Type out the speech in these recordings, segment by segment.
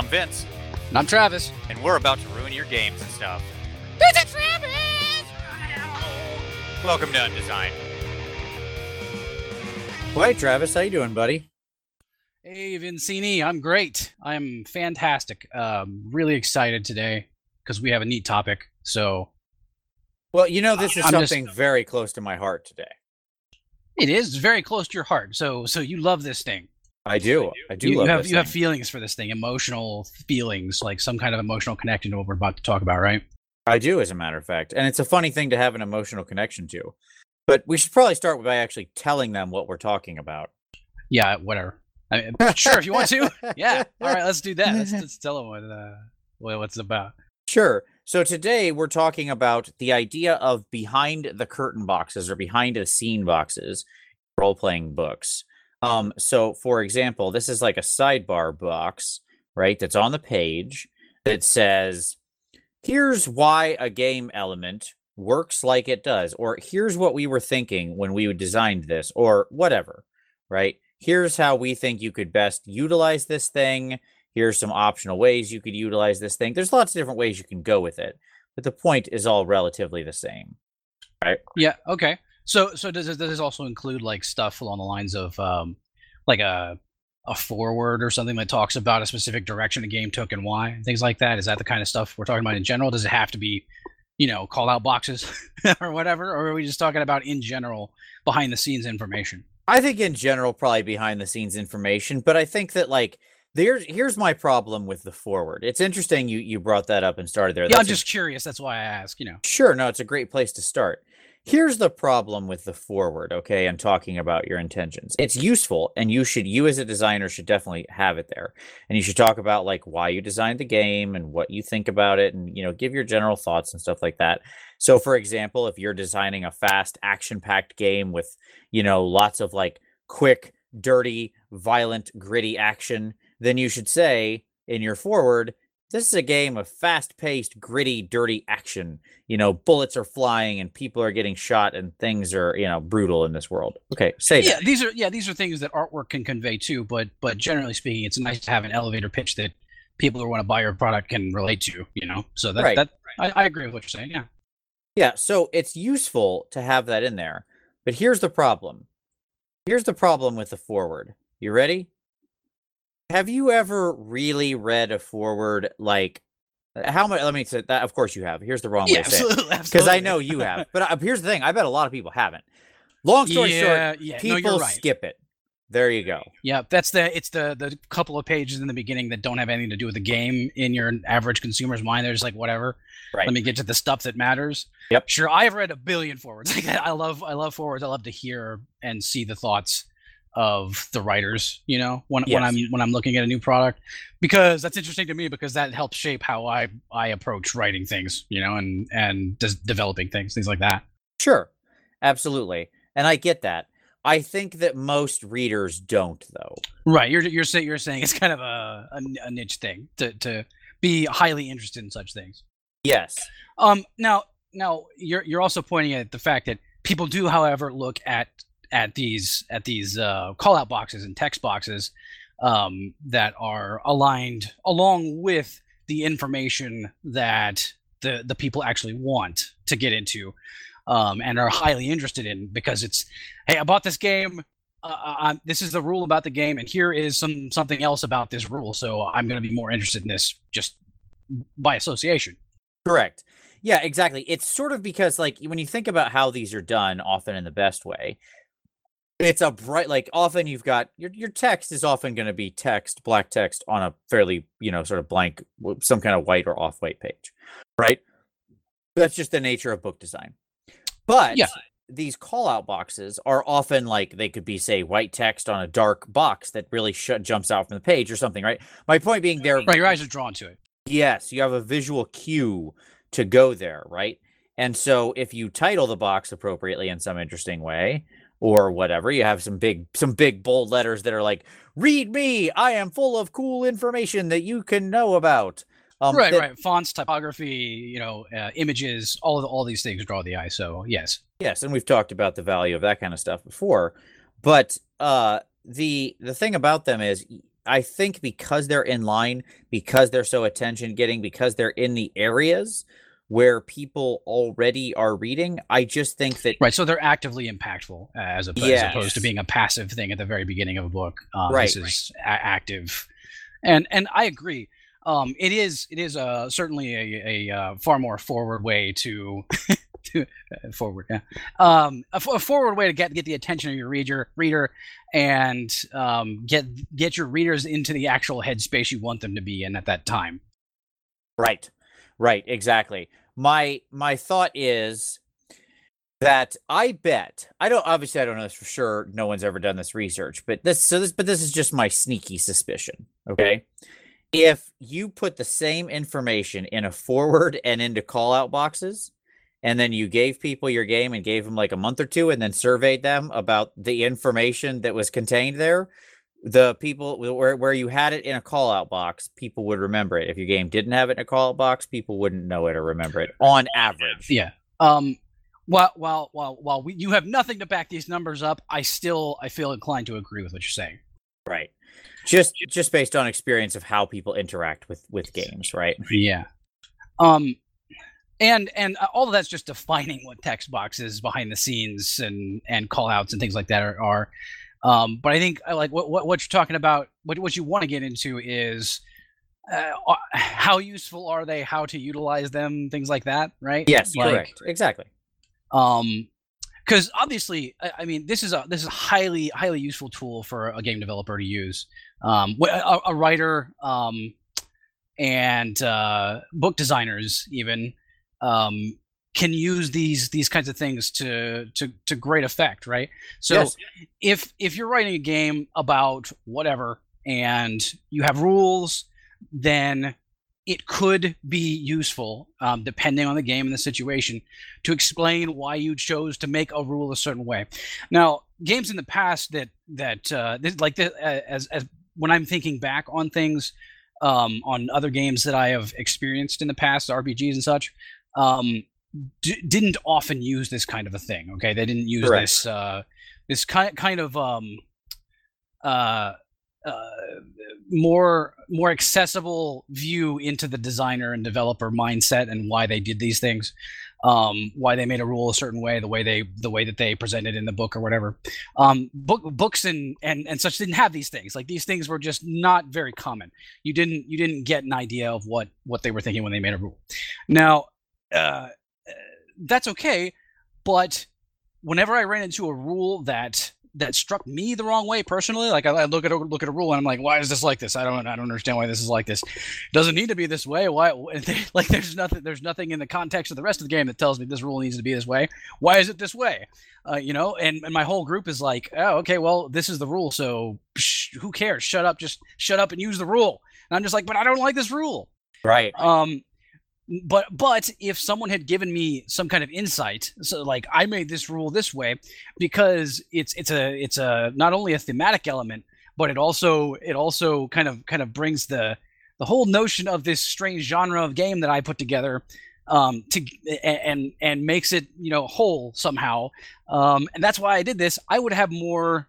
I'm Vince, And I'm Travis. and we're about to ruin your games and stuff. Visit Travis! Welcome to Undesign. Well, hey, Travis, how you doing, buddy? Hey, Vincini. I'm great. I'm fantastic. Um, really excited today because we have a neat topic. So Well, you know, this is I'm just- something very close to my heart today. it is very close to your heart. So so you love this thing. I do. I do you, love you have you have feelings for this thing, emotional feelings, like some kind of emotional connection to what we're about to talk about, right? I do, as a matter of fact, and it's a funny thing to have an emotional connection to. But we should probably start by actually telling them what we're talking about. Yeah, whatever. I mean, sure, if you want to. Yeah. All right, let's do that. Let's, let's tell them what uh, what what's about. Sure. So today we're talking about the idea of behind the curtain boxes or behind the scene boxes role playing books. Um so for example, this is like a sidebar box, right? That's on the page that says here's why a game element works like it does or here's what we were thinking when we designed this or whatever, right? Here's how we think you could best utilize this thing here's some optional ways you could utilize this thing. There's lots of different ways you can go with it, but the point is all relatively the same. Right. Yeah. Okay. So so does this, does this also include like stuff along the lines of um like a a forward or something that talks about a specific direction the game took and why things like that? Is that the kind of stuff we're talking about in general? Does it have to be you know call out boxes or whatever, or are we just talking about in general behind the scenes information? I think in general, probably behind the scenes information, but I think that like there's here's my problem with the forward. It's interesting you you brought that up and started there. Yeah, I'm That's a- just curious. That's why I ask. You know. Sure, no, it's a great place to start. Here's the problem with the forward, okay? I'm talking about your intentions. It's useful and you should you as a designer should definitely have it there. And you should talk about like why you designed the game and what you think about it and you know, give your general thoughts and stuff like that. So for example, if you're designing a fast action-packed game with, you know, lots of like quick, dirty, violent, gritty action, then you should say in your forward this is a game of fast-paced, gritty, dirty action. You know, bullets are flying and people are getting shot and things are, you know, brutal in this world. Okay, say Yeah, that. these are yeah these are things that artwork can convey too. But but generally speaking, it's nice to have an elevator pitch that people who want to buy your product can relate to. You know. So that Right. that I, I agree with what you're saying. Yeah. Yeah, so it's useful to have that in there. But here's the problem. Here's the problem with the forward. You ready? Have you ever really read a forward like uh, how much let me say that of course you have. Here's the wrong way to say it. absolutely. Because I know you have. But uh, here's the thing, I bet a lot of people haven't. Long story short, yeah, yeah. No, people right. skip it. There you go. Yeah, that's the it's the the couple of pages in the beginning that don't have anything to do with the game in your average consumer's mind. They're just like whatever. Right. Let me get to the stuff that matters. Yep. Sure, I've read a billion forwards. Like I love I love forwards. I love to hear and see the thoughts of the writers. You know, when when I'm when I'm looking at a new product, because that's interesting to me because that helps shape how I I approach writing things. You know, and and des- developing things, things like that. Sure. Absolutely. And I get that. I think that most readers don't though. Right. You're you're saying you're saying it's kind of a, a, a niche thing to to be highly interested in such things. Yes. Um. Now, now you're you're also pointing at the fact that people do, however, look at at these at these uh, call out boxes and text boxes um, that are aligned along with the information that the the people actually want to get into um, and are highly interested in because it's hey I bought this game. Uh, uh, this is the rule about the game, and here is some something else about this rule. So I'm going to be more interested in this just by association. Correct. Yeah, exactly. It's sort of because like when you think about how these are done often in the best way, it's a bright like often you've got your your text is often going to be text, black text on a fairly, you know, sort of blank some kind of white or off-white page. Right? That's just the nature of book design. But Yeah. these call out boxes are often like they could be say white text on a dark box that really sh- jumps out from the page or something, right? My point being they're Right, your eyes are drawn to it. Yes, you have a visual cue to go there, right? And so if you title the box appropriately in some interesting way or whatever, you have some big some big bold letters that are like, "Read me, I am full of cool information that you can know about." Um, right, that- right. Fonts, typography, you know, uh, images, all of the, all these things draw the eye. So yes, Yes, and we've talked about the value of that kind of stuff before. But uh the the thing about them is I think because they're in line, because they're so attention getting, because they're in the areas where people already are reading, I just think that Right, so they're actively impactful uh, as, opposed, as opposed to being a passive thing at the very beginning of a book. Um, Right, this is a- active, and and I agree. Um, it is it is uh, certainly a, a uh, far more forward way to to uh, forward yeah um, a, f- a forward way to get get the attention of your reader reader and um, get get your readers into the actual headspace you want them to be in at that time. Right. Right, exactly. My my thought is that I bet I don't obviously I don't know this for sure. No one's ever done this research, but this so this but this is just my sneaky suspicion. Okay. If you put the same information in a forward and into call out boxes, and then you gave people your game and gave them like a month or two and then surveyed them about the information that was contained there, the people where where you had it in a call out box, people would remember it. If your game didn't have it in a call out box, people wouldn't know it or remember it on average. Yeah. Um, while while while while we, you have nothing to back these numbers up, I still I feel inclined to agree with what you're saying. Right. Just just based on experience of how people interact with with games, right? Yeah. Um, and and uh, all of that's just defining what text boxes behind the scenes and and call outs and things like that are. are. Um, but I think like what, what what you're talking about. What what you want to get into is. Uh, uh, how useful are they? How to utilize them? Things like that, right? Yes, Like, correct. Exactly. um because obviously I, I mean this is a this is a highly highly useful tool for a game developer to use um a, a writer um and uh book designers even um can use these these kinds of things to to to great effect right so Yes. if if you're writing a game about whatever and you have rules then it could be useful um, depending on the game and the situation to explain why you chose to make a rule a certain way now games in the past that that uh, this, like this, as as when i'm thinking back on things um, on other games that i have experienced in the past rpgs and such um, d- didn't often use this kind of a thing okay? They didn't use Correct. this uh, this kind kind of um, uh, uh, more more accessible view into the designer and developer mindset and why they did these things um, why they made a rule a certain way the way they the way that they presented in the book or whatever. Um, book books and, and and such didn't have these things. Like these things were just not very common. You didn't you didn't get an idea of what what they were thinking when they made a rule. Now uh, that's okay but whenever i ran into a rule that that struck me the wrong way personally. Like I, I look at a look at a rule and I'm like, why is this like this? I don't I don't understand why this is like this. It doesn't need to be this way. Why? Like there's nothing there's nothing in the context of the rest of the game that tells me this rule needs to be this way. Why is it this way? Uh, you know, and, and my whole group is like, oh, okay, well, this is the rule, so psh, who cares? Shut up, just shut up and use the rule. And I'm just like, but I don't like this rule. Right. Um, but but if someone had given me some kind of insight, so like I made this rule this way because it's it's a it's a not only a thematic element, but it also it also kind of kind of brings the the whole notion of this strange genre of game that I put together um, to and and makes it you know whole somehow. Um, and that's why I did this. I would have more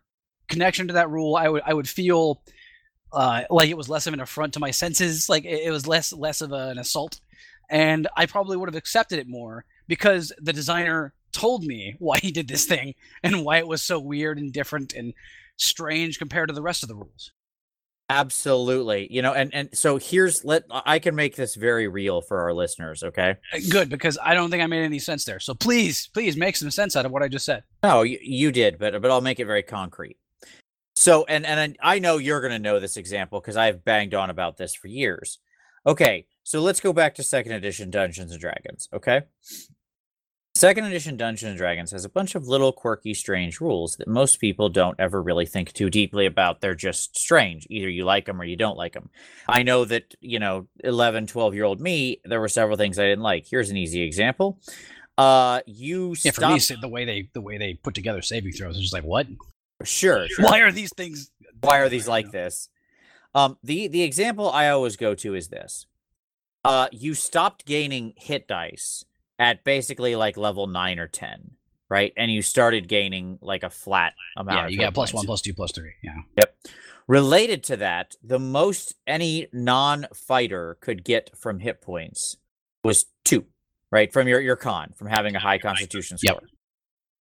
connection to that rule. I would I would feel uh, like it was less of an affront to my senses. Like it, it was less less of a, an assault and I probably would have accepted it more because the designer told me why he did this thing and why it was so weird and different and strange compared to the rest of the rules. Absolutely. You know, and and so here's let I can make this very real for our listeners, okay? Uh, Good because I don't think I made any sense there. So please, please make some sense out of what I just said. No, you, you did, but but I'll make it very concrete. So, and and I know you're going to know this example because I've banged on about this for years. Okay, so let's go back to second edition Dungeons and Dragons. Okay, second edition Dungeons and Dragons has a bunch of little quirky, strange rules that most people don't ever really think too deeply about. They're just strange. Either you like them or you don't like them. I know that you know 11, 12 year old me. There were several things I didn't like. Here's an easy example. Uh, you Yeah, for me, stop- the way they the way they put together saving throws is just like what? Sure, sure. Why are these things? why are these like this um the the example i always go to is this uh you stopped gaining hit dice at basically like level 9 or 10 right? And you started gaining like a flat amount. Yeah, you got plus one, plus two, plus three. Yeah. Yep. Related to that, the most any non-fighter could get from hit points was two, right? From your your con, from having a high constitution Yep. score.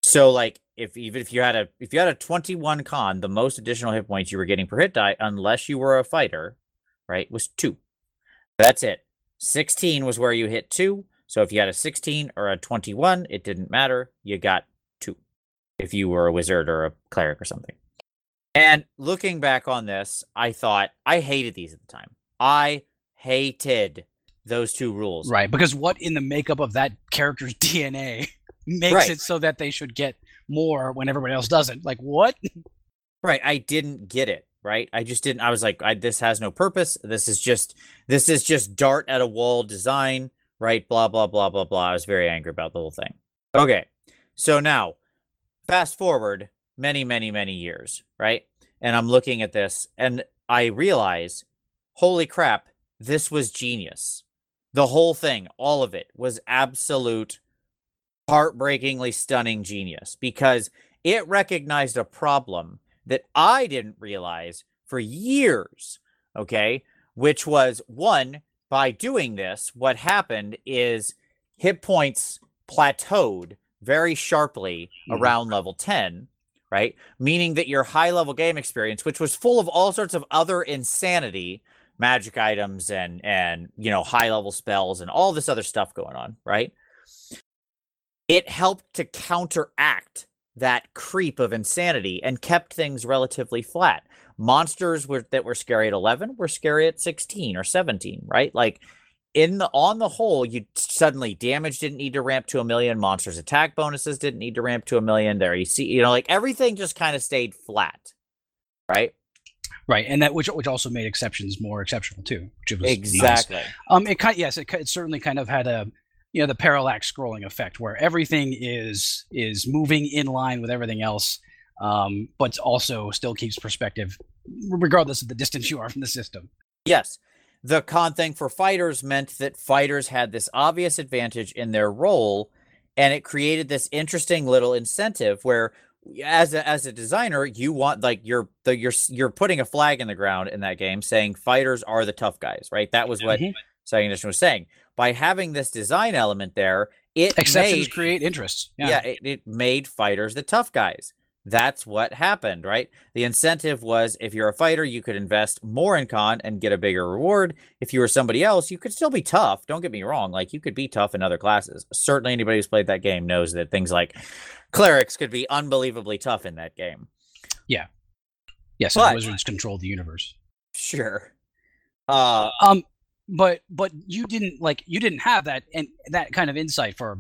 So like if even if you had a if you had a 21 con, the most additional hit points you were getting per hit die, unless you were a fighter, right, was two. That's it. 16 was where you hit two. So if you had a 16 or a 21, it didn't matter. You got two. If you were a wizard or a cleric or something. And looking back on this, I thought I hated these at the time. I hated those two rules. Right. Because what in the makeup of that character's DNA makes Right. it so that they should get more when everybody else doesn't? Like what? Right. I didn't get it. Right. I just didn't. I was like, I, this has no purpose. This is just, this is just dart at a wall design. Right. Blah, blah, blah, blah, blah. I was very angry about the whole thing. Okay. So now, fast forward many, many, many years. Right. And I'm looking at this and I realize, holy crap, this was genius. The whole thing, all of it was absolute heartbreakingly stunning genius because it recognized a problem that I didn't realize for years. Okay. Which was one, by doing this, what happened is hit points plateaued very sharply Mhm. around level 10, right? Meaning that your high level game experience, which was full of all sorts of other insanity, magic items and and you know high level spells and all this other stuff going on, right? It helped to counteract that creep of insanity and kept things relatively flat. Monsters were that were scary at 11 were scary at 16 or 17, right? Like in the on the whole, you suddenly damage didn't need to ramp to a million, monsters attack bonuses didn't need to ramp to a million. There you see, you know, like everything just kind of stayed flat. Right? Right. And that which which also made exceptions more exceptional too. Which was nice. Exactly. Um, it kind yes, it, it certainly kind of had a you know the parallax scrolling effect where everything is is moving in line with everything else, um, but also still keeps perspective regardless of the distance you are from the system. Yes. The con thing for fighters meant that fighters had this obvious advantage in their role, and it created this interesting little incentive where as a as a designer, you want like you're the you're you're putting a flag in the ground in that game saying fighters are the tough guys, right? That was what Mhm. Second Edition was saying. By having this design element there, it Exceptions made, create interests. Yeah. yeah, it, it made fighters the tough guys. That's what happened, right? The incentive was if you're a fighter, you could invest more in con and get a bigger reward. If you were somebody else, you could still be tough. Don't get me wrong. Like you could be tough in other classes. Certainly anybody who's played that game knows that things like clerics could be unbelievably tough in that game. Yeah. Yes, but- and wizards control the universe. Sure. Uh Um, but but you didn't like you didn't have that and that kind of insight for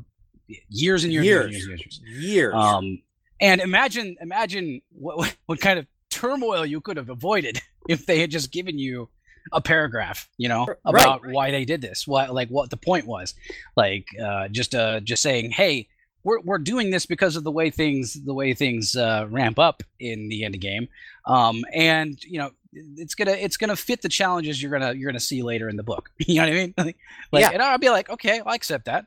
years and years, years. and years, and years. Years. Um, and imagine imagine what what- kind of turmoil you could have avoided if they had just given you a paragraph, you know, about right. why they did this, what like what the point was, like uh, just uh just saying, hey, we're we're doing this because of the way things the way things uh, ramp up in the end of game, um, and you know it's gonna it's gonna fit the challenges you're gonna you're gonna see later in the book. you know what I mean? like, Yeah. and I'll be like, okay, I accept that.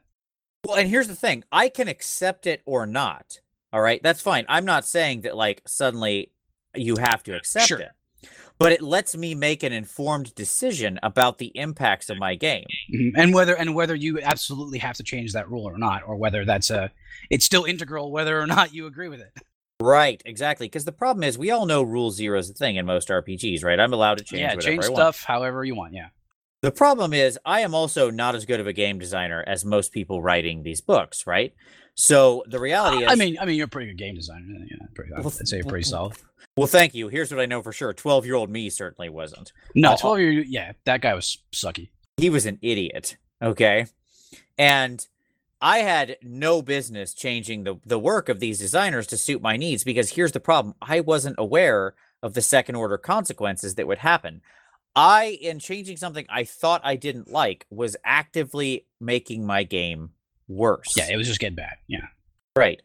Well, and here's the thing I can accept it or not. All right. That's fine. I'm not saying that, like, suddenly you have to accept Sure. it, but it lets me make an informed decision about the impacts of my game. Mhm. and whether and whether you absolutely have to change that rule or not or whether that's a it's still integral whether or not you agree with it Right. Exactly. Because the problem is, we all know rule zero is a thing in most RPGs, right? I'm allowed to change yeah whatever change I want. stuff however you want yeah The problem is, I am also not as good of a game designer as most people writing these books, right? So the reality is, i mean i mean you're a pretty good game designer yeah pretty, Well, i'd say you're pretty solid well, thank you. Here's what I know for sure 12 year old me certainly wasn't. no Uh, 12 year yeah that guy was sucky he was an idiot okay and i had no business changing the, the work of these designers to suit my needs because here's the problem. I wasn't aware of the second order consequences that would happen. I in changing something i thought i didn't like was actively making my game worse. Yeah it was just getting bad. Yeah. Right.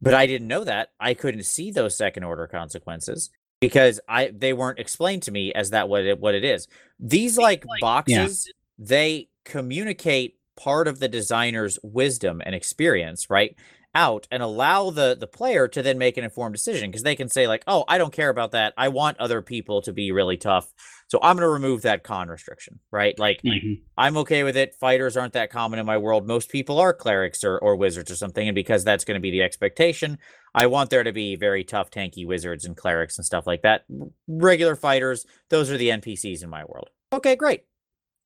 But I didn't know that. I couldn't see those second order consequences because I they weren't explained to me as that what it what it is. These like boxes, they communicate part of the designer's wisdom and experience, right? out and allow the the player to then make an informed decision because they can say like, "Oh, I don't care about that. I want other people to be really tough." So I'm going to remove that con restriction, right? Like Mhm. I'm okay with it. Fighters aren't that common in my world. Most people are clerics or, or wizards or something. And because that's going to be the expectation, I want there to be very tough, tanky wizards and clerics and stuff like that. Regular fighters, those are the NPCs in my world. Okay, great.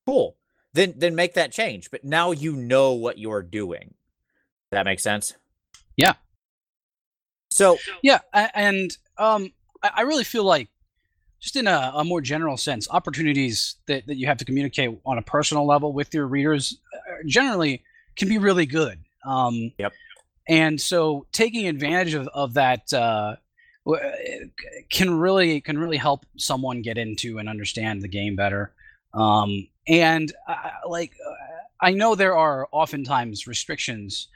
Cool. Then then make that change. But now you know what you're doing. That makes sense? Yeah. So Yeah, and um, I, really feel like, just in a, a more general sense, opportunities that, that you have to communicate on a personal level with your readers uh, generally can be really good. Um, Yep. And so taking advantage of, of that uh, can really can really help someone get into and understand the game better. Um, and uh, like uh, I know there are oftentimes restrictions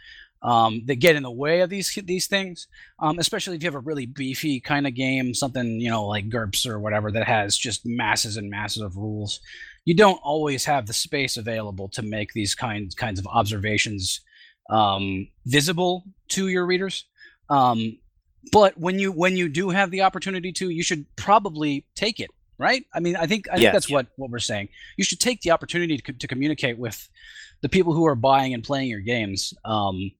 um, that get in the way of these these things um, especially if you have a really beefy kind of game, something you know like GURPS or whatever that has just masses and masses of rules. You don't always have the space available to make these kinds kinds of observations um, visible to your readers. Um, but when you when you do have the opportunity to, you should probably take it. Right? I mean, I think I think Yes. that's what what we're saying. You should take the opportunity to, to communicate with the people who are buying and playing your games, um,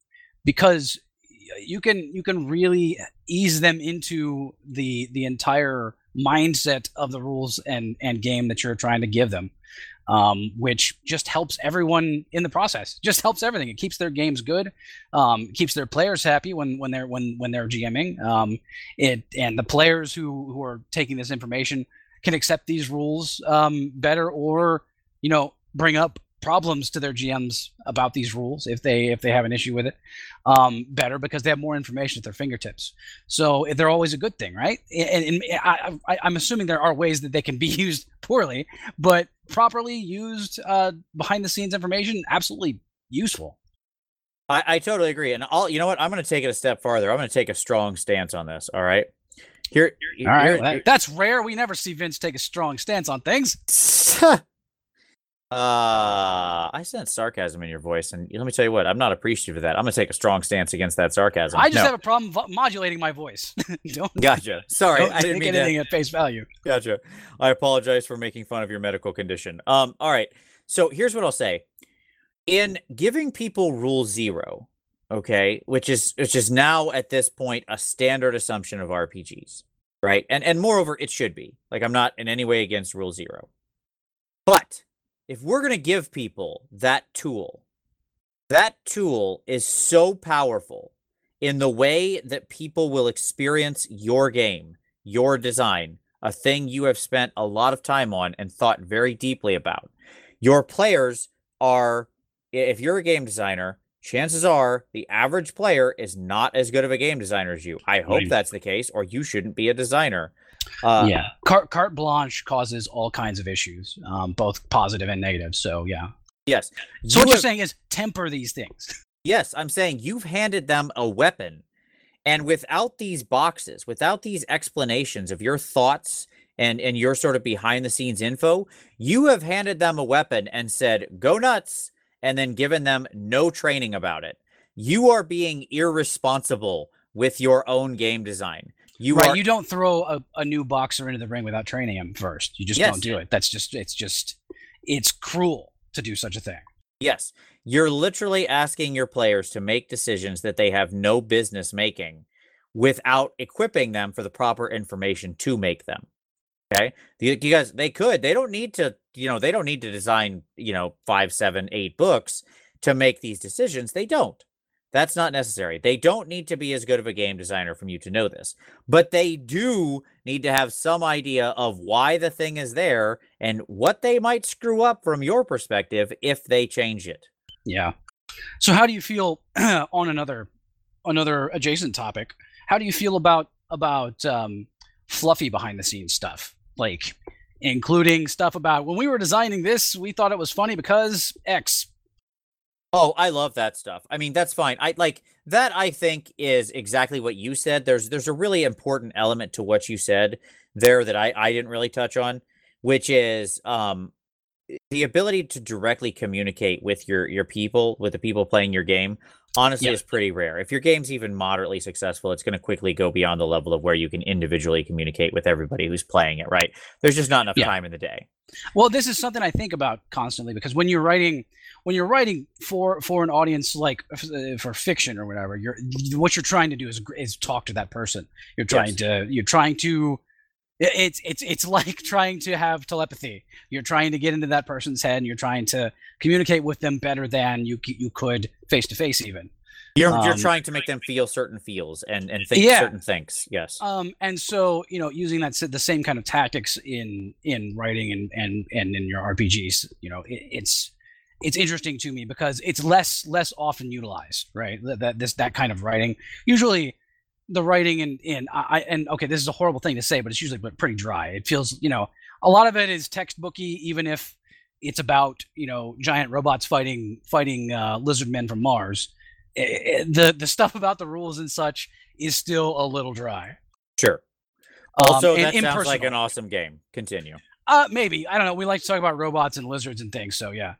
because you can you can really ease them into the the entire mindset of the rules and and game that you're trying to give them um, which just helps everyone in the process just helps everything it keeps their games good um, keeps their players happy when when they're when when they're gming um, it and the players who who are taking this information can accept these rules um, better or you know bring up problems to their gms about these rules if they if they have an issue with it um, better because they have more information at their fingertips. So eh, they're always a good thing, right? And, and I, I, I'm assuming there are ways that they can be used poorly, but properly used uh, behind the scenes information, absolutely useful. I, I totally agree. And I'll you know what? I'm gonna take it a step farther. I'm gonna take a strong stance on this. All right. Here, All right, here- well, that's rare. We never see Vince take a strong stance on things. uh I sense sarcasm in your voice, and let me tell you what, I'm not appreciative of that. I'm gonna take a strong stance against that sarcasm. I just No, have a problem vo- modulating my voice. don't gotcha. Sorry, don't I didn't take mean to. anything at face value. Gotcha. I apologize for making fun of your medical condition. Um, all right. So here's what I'll say. In giving people rule zero, okay, which is which is now at this point a standard assumption of RPGs, right? And and moreover, it should be. Like I'm not in any way against rule zero. But if we're gonna give people that tool, that tool is so powerful in the way that people will experience your game, your design, a thing you have spent a lot of time on and thought very deeply about. Your players are, if you're a game designer, chances are the average player is not as good of a game designer as you. I hope that's the case, or you shouldn't be a designer. Uh, yeah, carte, carte blanche causes all kinds of issues, um, both positive and negative. So yeah. Yes. So You what you're have- saying is temper these things. Yes, I'm saying you've handed them a weapon. And without these boxes, without these explanations of your thoughts and and your sort of behind the scenes info, you have handed them a weapon and said, "Go nuts," and then given them no training about it. You are being irresponsible with your own game design. You right, are you don't throw a, a new boxer into the ring without training him first. You just Yes. don't do it. That's just it's just it's cruel to do such a thing. Yes. You're literally asking your players to make decisions that they have no business making without equipping them for the proper information to make them. Okay. You, you guys, they could, they don't need to, you know, they don't need to design, you know, five, seven, eight books to make these decisions. They don't. That's not necessary. They don't need to be as good of a game designer from you to know this, but they do need to have some idea of why the thing is there and what they might screw up from your perspective if they change it. Yeah. So how do you feel on another another adjacent topic? How do you feel about about um, fluffy behind the scenes stuff, like including stuff about when we were designing this, we thought it was funny because X. Oh, I love that stuff. I mean, that's fine. I like that I think is exactly what you said. There's there's a really important element to what you said there that I I didn't really touch on, which is um the ability to directly communicate with your your people, with the people playing your game honestly Yeah. is pretty rare. If your game's even moderately successful, it's going to quickly go beyond the level of where you can individually communicate with everybody who's playing it, right? There's just not enough Yeah. time in the day. Well, this is something I think about constantly because when you're writing, when you're writing for for an audience like uh, for fiction or whatever, you're what you're trying to do is is talk to that person. You're trying to you're trying to it's it's it's like trying to have telepathy. You're trying to get into that person's head and you're trying to communicate with them better than you you could face to face even. You're, you're Um, trying to make them feel certain feels and, and think Yeah. certain things. Yes. Um, and so you know, using that the same kind of tactics in in writing and and and in your RPGs, you know, it, it's it's interesting to me because it's less less often utilized, right? That, that this that kind of writing usually the writing in in I and okay, this is a horrible thing to say, but it's usually but pretty dry. It feels you know a lot of it is textbooky, even if it's about you know giant robots fighting fighting uh, lizard men from Mars. I- I- the the stuff about the rules and such is still a little dry. Sure. Um, Also, and that sounds like an awesome game. Continue. Uh, maybe I don't know. We like to talk about robots and lizards and things, so yeah.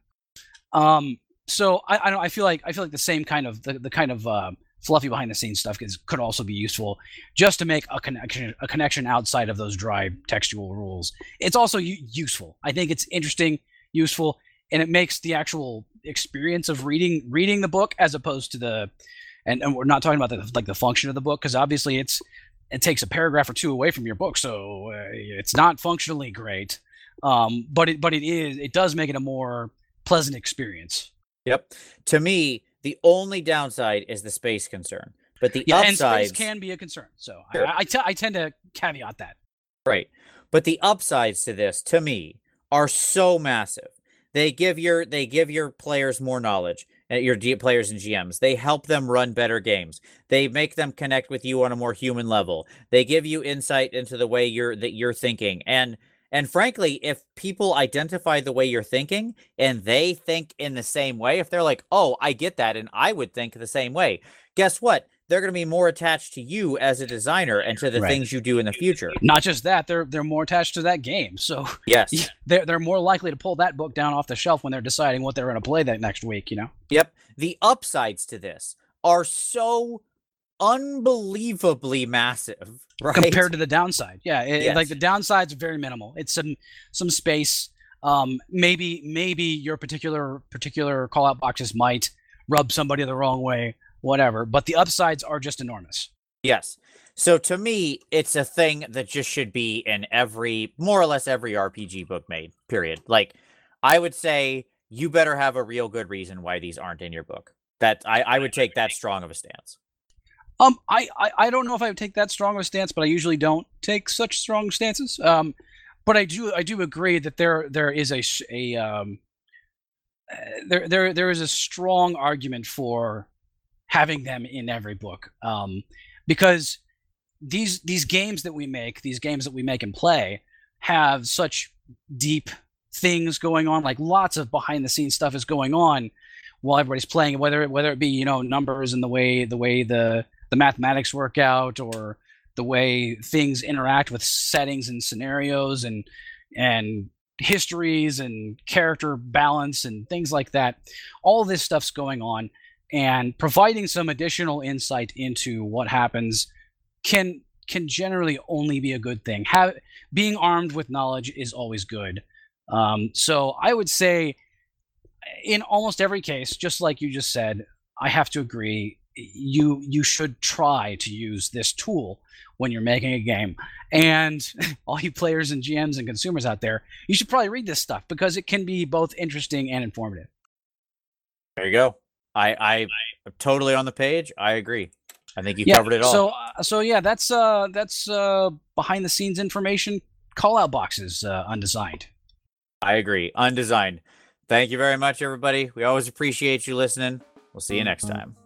Um, so I, I don't. I feel like I feel like the same kind of the, the kind of uh, fluffy behind the scenes stuff is, could also be useful just to make a connection a connection outside of those dry textual rules. It's also u- useful. I think it's interesting, useful, and it makes the actual experience of reading reading the book as opposed to the and, and we're not talking about the like the function of the book because obviously it's it takes a paragraph or two away from your book so uh, it's not functionally great um, but it but it is it does make it a more pleasant experience Yep. To me, the only downside is the space concern, but the yeah upsides can be a concern so Sure. I, I, tend to caveat that Right. But the upsides to this, to me, are so massive. They give your they give your players more knowledge, uh, your G- players and GMs. They help them run better games. They make them connect with you on a more human level. They give you insight into the way you're that you're thinking. And and frankly, if people identify the way you're thinking and they think in the same way, if they're like, "Oh, I get that and I would think the same way." Guess what? They're going to be more attached to you as a designer and to the Right. things you do in the future. not just that they're they're more attached to that game so Yes. they're, they're more likely to pull that book down off the shelf when they're deciding what they're going to play that next week you know Yep. The upsides to this are so unbelievably massive, right? compared to the downside. Yeah, it, it- like the downside's are very minimal. It's some some space. Um, maybe maybe your particular particular call out boxes might rub somebody the wrong way, whatever. But the upsides are just enormous. yes. So to me, it's a thing that just should be in every more or less every RPG book made. Period. Like I would say you better have a real good reason why these aren't in your book. That I, I would take that strong of a stance. Um, I, I I don't know if I would take that strong of a stance, but I usually don't take such strong stances. Um, but I do I do agree that there there is a a um, uh, there there there is a strong argument for having them in every book. Um, because these these games that we make, these games that we make and play, have such deep things going on. Like lots of behind the scenes stuff is going on while everybody's playing. Whether whether it be you know numbers and the way the way the the mathematics work out or the way things interact with settings and scenarios and and histories and character balance and things like that. All this stuff's going on and providing some additional insight into what happens can can generally only be a good thing. Have being armed with knowledge is always good. Um, so i would say in almost every case just like you just said i have to agree you you should try to use this tool when you're making a game and all you players and gms and consumers out there you should probably read this stuff because it can be both interesting and informative There you go. I I am totally on the page. I agree. I think you yeah covered it all. so uh, so yeah that's uh that's uh behind the scenes information call out boxes uh, undesigned I agree. Undesigned. Thank you very much, everybody. We always appreciate you listening. We'll see you next time.